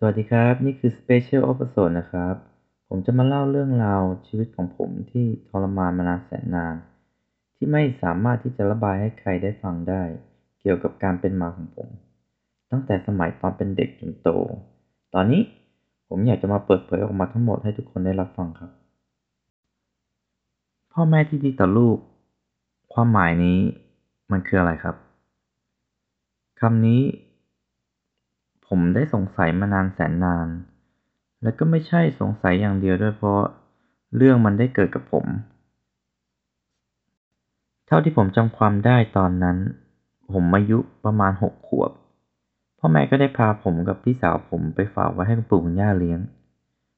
สวัสดีครับ นี่คือ Special Episode นะครับ ผมจะมาเล่าเรื่องราวชีวิตของผมที่ทรมานมานานแสนนาน ที่ไม่สามารถที่จะระบายให้ใครได้ฟังได้ เกี่ยวกับการเป็นมาของผม ตั้งแต่สมัยตอนเป็นเด็กจนโต ตอนนี้ผมอยากจะมาเปิดเผยออกมาทั้งหมดให้ทุกคนได้รับฟังครับ พ่อแม่ที่ดีต่อลูก ความหมายนี้มันคืออะไรครับคำนี้ ผมได้สงสัยมานานแสนนาน และก็ไม่ใช่สงสัยอย่างเดียวด้วยเพราะเรื่องมันได้เกิดกับผม เท่าที่ผมจำความได้ตอนนั้น ผมอายุประมาณหกขวบ พ่อแม่ก็ได้พาผมกับพี่สาวผมไปฝากไว้ให้คุณปู่คุณย่าเลี้ยง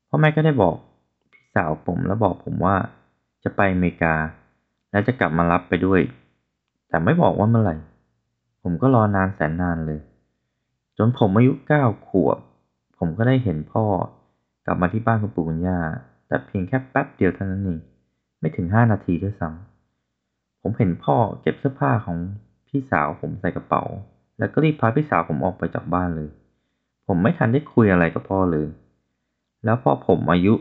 พ่อแม่ก็ได้บอกพี่สาวผมแล้วบอกผมว่าจะไปอเมริกา แล้วจะกลับมารับไปด้วย แต่ไม่บอกว่าเมื่อไหร่ ผมก็รอนานแสนนานเลย จนผมอายุเก้าขวบ ผมก็ได้เห็นพ่อกลับมาที่บ้านคุณปู่คุณย่า แต่เพียงแค่แป๊บเดียวเท่านั้นเองไม่ถึงห้านาทีด้วยซ้ำผมเห็นพ่อเก็บเสื้อผ้าของพี่สาวผมใส่กระเป๋า แล้วก็รีบพาพี่สาวผมออกไปจากบ้านเลย ผมไม่ทันได้คุยอะไรกับพ่อเลย แล้วพอผมอายุ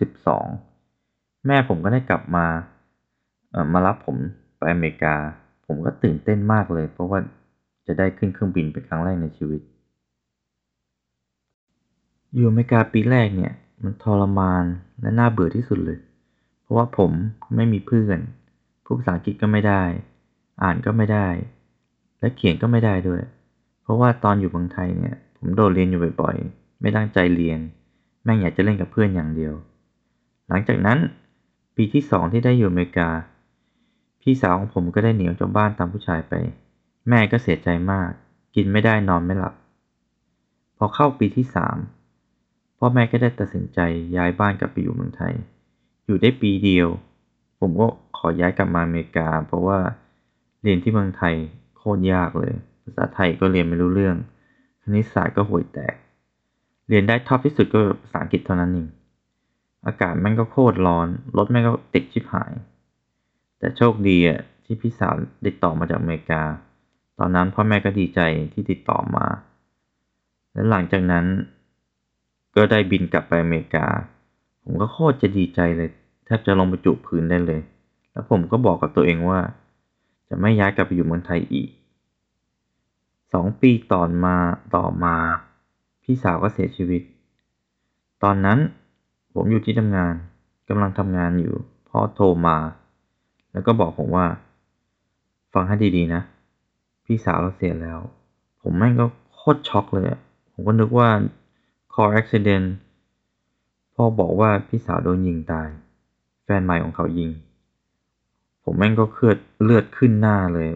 สิบสองแม่ผมก็ได้กลับมาเอ่อมารับผมไปอเมริกา ผมก็ตื่นเต้นมากเลย เพราะว่าจะได้ขึ้นเครื่องบินเป็นครั้งแรกในชีวิต อยู่อเมริกาปีแรกเนี่ยมันทรมานและน่าเบื่อที่สุดเลย เพราะว่าผมไม่มีเพื่อนพูดภาษาอังกฤษก็ไม่ได้ อ่านก็ไม่ได้ และเขียนก็ไม่ได้ด้วย เพราะว่าตอนอยู่เมืองไทยเนี่ย ผมโดดเรียนอยู่บ่อยๆ ไม่ตั้งใจเรียน แม่งอยากจะเล่นกับเพื่อนอย่างเดียว หลังจากนั้นปีที่สองที่ได้อยู่อเมริกา พี่สาวของผมก็ได้หนีออกจากบ้านตามผู้ชายไป แม่ก็เสียใจมาก กินไม่ได้นอนไม่หลับ พอเข้าปีที่สาม พ่อแม่ก็ได้ตัดสินใจย้ายบ้านกลับไปอยู่เมืองไทย อยู่ได้ปีเดียว ผมก็ขอย้ายกลับมาอเมริกา เพราะว่าเรียนที่เมืองไทยโคตรยากเลย ภาษาไทยก็เรียนไม่รู้เรื่อง คณิตศาสตร์ก็ห่วยแตก เรียนได้ท็อปที่สุดก็ภาษาอังกฤษเท่านั้นเอง อากาศแม่งก็โคตรร้อน รถแม่งก็ติดชิบหาย แต่โชคดีอะที่พี่สาวติดต่อมาจากอเมริกา ตอนนั้นพ่อแม่ก็ดีใจที่ติดต่อมา และหลังจากนั้น ก็ได้บินกลับไปอเมริกา ผมก็โคตรจะดีใจเลยแทบจะลงไปจุพื้นได้เลย แล้วผมก็บอกกับตัวเองว่า จะไม่ย้ายกลับไปอยู่เมืองไทยอีกสองปีต่อมาต่อมา พี่สาวก็เสียชีวิต ตอนนั้นผมอยู่ที่ทำงานกำลังทำงานอยู่ พ่อโทรมา แล้วก็บอกผมว่า ฟังให้ดีๆนะ พี่สาวเราเสียแล้ว ผมแม่งก็โคตรช็อกเลย ผมก็นึกว่า car accident พ่อบอกว่าพี่สาวโดนยิงตาย แฟนใหม่ของเขายิง ผมแม่งก็เคลือดเลือดขึ้นหน้าเลย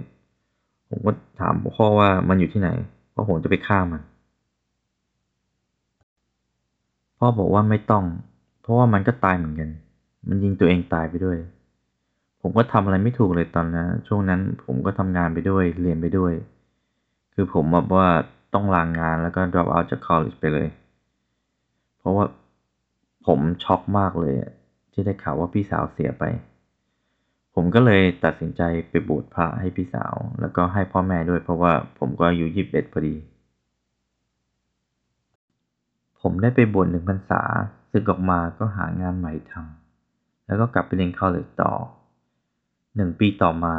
ผมก็ถามพ่อว่ามันอยู่ที่ไหนพราผมจะไปฆ่ามัน พ่อบอกว่าไม่ต้อง เพราะว่ามันก็ตายเหมือนกัน มันยิงตัวเองตายไปด้วย ผมก็ทำอะไรไม่ถูกเลยตอนนั้น ช่วงนั้นผมก็ทำงานไปด้วย เรียนไปด้วย คือผมแบบว่าต้องลางงานแล้วก็ drop out จาก college ไปเลย เพราะว่าผมช็อกมากเลยที่ได้ข่าวว่าพี่สาวเสียไป ผมก็เลยตัดสินใจไปบวชพระให้พี่สาว แล้วก็ให้พ่อแม่ด้วยเพราะว่าผมก็อายุยี่สิบเอ็ดพอดี ผมได้ไปบวชหนึ่งพรรษาศึกออกมาก็หางานใหม่ทำแล้วก็กลับไปเรียนคอลเลจต่อหนึ่งปีต่อมา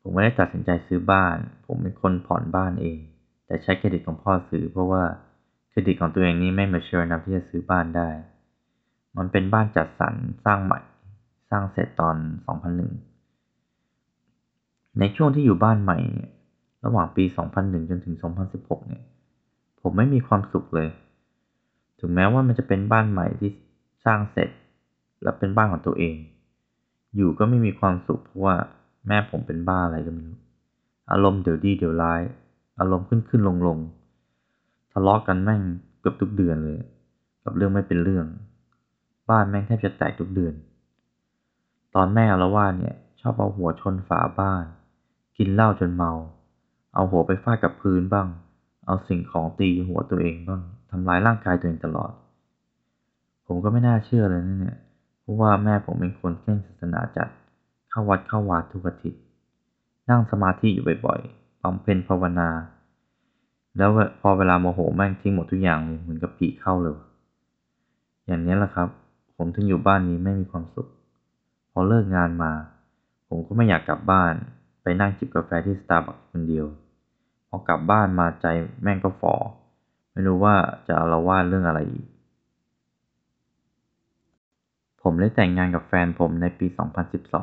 ผมไม่ได้ตัดสินใจซื้อบ้าน ผมเป็นคนผ่อนบ้านเอง แต่ใช้เครดิตของพ่อซื้อเพราะว่า เครดิตของตัวเองนี้ไม่มาเชื่อนับที่จะซื้อบ้านได้ มันเป็นบ้านจัดสรรสร้างใหม่ สร้างเสร็จตอน 2001 ในช่วงที่อยู่บ้านใหม่เนี่ยระหว่างปี 2001 จนถึง 2016 เนี่ย ผมไม่มีความสุขเลย ถึงแม้ว่ามันจะเป็นบ้านใหม่ที่สร้างเสร็จ และเป็นบ้านของตัวเอง อยู่ก็ไม่มีความสุขเพราะว่าแม่ผมเป็นบ้าอะไรก็ไม่รู้ อารมณ์เดี๋ยวดีเดี๋ยวร้าย อารมณ์ขึ้นขึ้นลงลง ทะเลาะกันแม่งเกือบทุกเดือนเลย กับเรื่องไม่เป็นเรื่อง บ้านแม่งแทบจะแตกทุกเดือน ตอนแม่อาละว่าเนี่ย ชอบเอาหัวชนฝาบ้าน กินเหล้าจนเมา เอาหัวไปฟาดกับพื้นบ้าง เอาสิ่งของตีหัวตัวเองบ้างทำร้ายร่างกายตัวเองตลอด ผมก็ไม่น่าเชื่อเลยนะเนี่ยเพราะว่าแม่ผมเป็นคนเคร่งศาสนาจัดเข้าวัดเข้าวาทุกอาทิตย์นั่งสมาธิอยู่บ่อยๆบำเพ็ญภาวนา แล้วพอเวลาโมโหแม่งทิ้งหมดทุกอย่างเหมือนกับผีเข้าเลย อย่างนี้แหละครับ ผมถึงอยู่บ้านนี้ไม่มีความสุข พอเลิกงานมา ผมก็ไม่อยากกลับบ้าน ไปนั่งจิบกาแฟที่สตาร์บัคคนเดียว พอกลับบ้านมาใจแม่งก็ฝ่อไม่รู้ว่าจะอาละวาดเรื่องอะไรอีก ผมได้แต่งงานกับแฟนผมในปี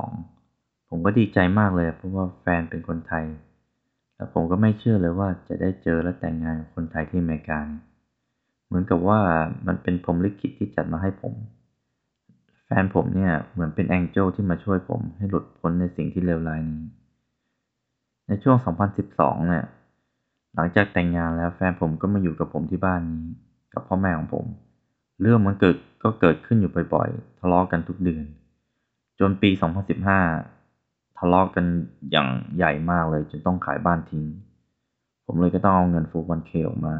2012 ผมก็ดีใจมากเลยเพราะว่าแฟนเป็นคนไทย แล้วผมก็ไม่เชื่อเลยว่าจะได้เจอและแต่งงานกับคนไทยที่อเมริกา เหมือนกับว่ามันเป็นพรหมลิขิตที่จัดมาให้ผม แฟนผมเนี่ยเหมือนเป็นแองเจิลที่มาช่วยผมให้หลุดพ้นในสิ่งที่เลวร้ายนี้ ในช่วง 2012 เนี่ย หลังจากแต่งงานแล้วแฟนผมก็มาอยู่กับผมที่บ้านนี้ กับพ่อแม่ของผม เรื่องมันเกิดก็เกิดขึ้นอยู่บ่อยๆ ทะเลาะกันทุกเดือน จนปี 2015 ทะเลาะกันอย่างใหญ่มากเลย จนต้องขายบ้านทิ้ง ผมเลยก็ต้องเอาเงิน 401k ออกมา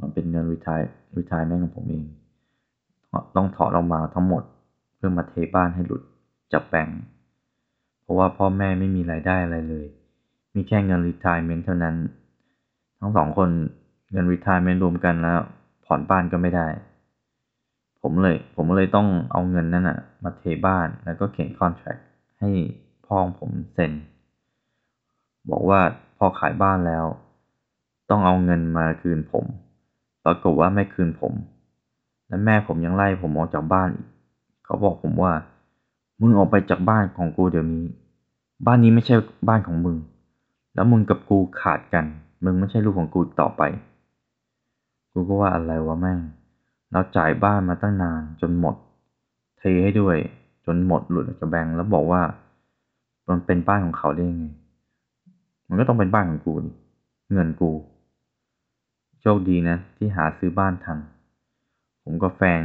มันเป็นเงินรีทายรีทายแม่ของผมเอง ต้องถอดออกมาทั้งหมดเพื่อมาเทบ้านให้หลุดจากแบงก์เพราะว่าพ่อแม่ไม่มีรายได้อะไรเลย มีแค่เงินรีทายเมนเท่านั้น ทั้งสองคนเงินรีทายเมนรวมกันแล้ว ผ่อนบ้านก็ไม่ได้ ผมเลย ผมเลยต้องเอาเงินนั้นอะมาเทบ้านแล้วก็เขียนคอนแทคให้ พ่อผมเซ็น บอกว่าพอขายบ้านแล้ว ต้องเอาเงินมาคืนผม ปรากฏว่าไม่คืนผม และแม่ผมยังไล่ผมออกจากบ้านอีก เขาบอกผมว่า มึงออกไปจากบ้านของกูเดี๋ยวนี้ บ้านนี้ไม่ใช่บ้านของมึง แล้วมึงกับกูขาดกัน มึงไม่ใช่ลูกของกูต่อไป กูก็ว่าอะไรวะแม่ง เราจ่ายบ้านมาตั้งนานจนหมด เทให้ด้วยจนหมดหลุดจากแบงค์แล้วบอกว่า มันเป็นบ้านของเขาได้ยังไง มันก็ต้องเป็นบ้านของกูดิเงินกู โชคดีนะ ที่หาซื้อบ้านทัน ผมกับแฟน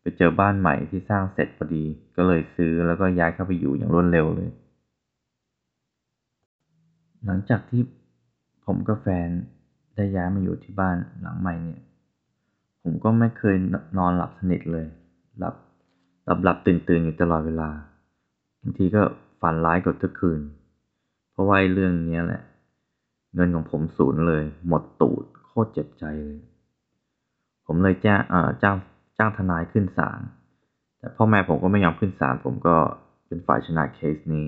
ไปเจอบ้านใหม่ที่สร้างเสร็จพอดี ก็เลยซื้อแล้วก็ย้ายเข้าไปอยู่อย่างรวดเร็วเลย หลังจากที่ผมกับแฟนได้ย้ายมาอยู่ที่บ้านหลังใหม่เนี่ย ผมก็ไม่เคยนอนหลับสนิทเลย หลับหลับหลับตื่นตื่นอยู่ตลอดเวลา บางทีก็ ฝันร้ายกว่าทุกคืน เพราะว่าเรื่องนี้แหละ เงินของผมสูญเลย หมดตูดโคตรเจ็บใจเลย ผมเลยจ้างเอ่อจ้างจ้างทนายขึ้นศาลแต่พ่อแม่ผมก็ไม่ยอมขึ้นศาลผมก็เป็นฝ่ายชนะเคสนี้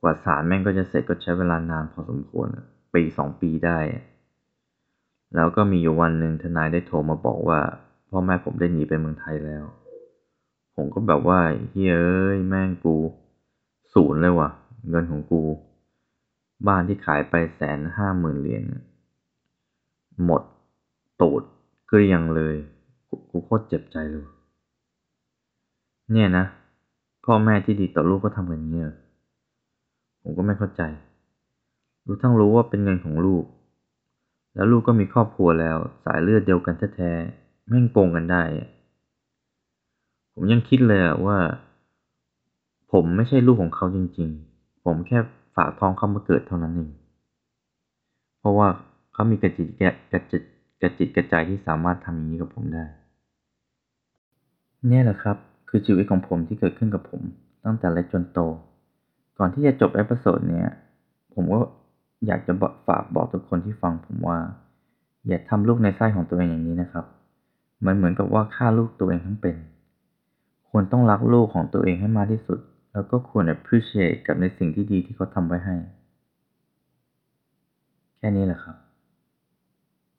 กว่าศาลแม่งก็จะเสร็จก็ใช้เวลานานพอสมควรปีสองปีได้ แล้วก็มีอยู่วันหนึ่งทนายได้โทรมาบอกว่า พ่อแม่ผมได้หนีไปเมืองไทยแล้ว ผมก็แบบว่าเฮ้ยแม่งกู ศูนย์เลยว่ะ เงินของกู บ้านที่ขายไปแสนห้าหมื่นเหรียญหมดตูดเกลี้ยงเลย กูโคตรเจ็บใจเลย เนี่ยนะ พ่อแม่ที่ดีต่อลูกก็ทำกันอย่างนี้ผมก็ไม่เข้าใจ รู้ทั้งรู้ว่าเป็นเงินของลูก แล้วลูกก็มีครอบครัวแล้ว สายเลือดเดียวกันแท้ๆแม่งโกงกันได้ ผมยังคิดเลยว่า ผมไม่ใช่ลูกของเขาจริงๆ ผมแค่ฝากท้องเขามาเกิดเท่านั้นเอง เพราะว่าเขามีกระจิตกระจิตกระจิตกระใจที่สามารถทำอย่างนี้กับผมได้ เนี่ยแหละครับ คือชีวิตของผมที่เกิดขึ้นกับผม ตั้งแต่เล็กจนโต ก่อนที่จะจบ episode เนี้ย ผมก็อยากจะฝากบอกทุกคนที่ฟังผมว่า อย่าทำลูกในไส้ของตัวเองอย่างนี้นะครับ มันเหมือนกับว่าฆ่าลูกตัวเองทั้งเป็น ควรต้องรักลูกของตัวเองให้มากที่สุด แล้วก็ควร appreciate กับในสิ่งที่ดีที่เขาทำไว้ให้ แค่นี้แหละครับ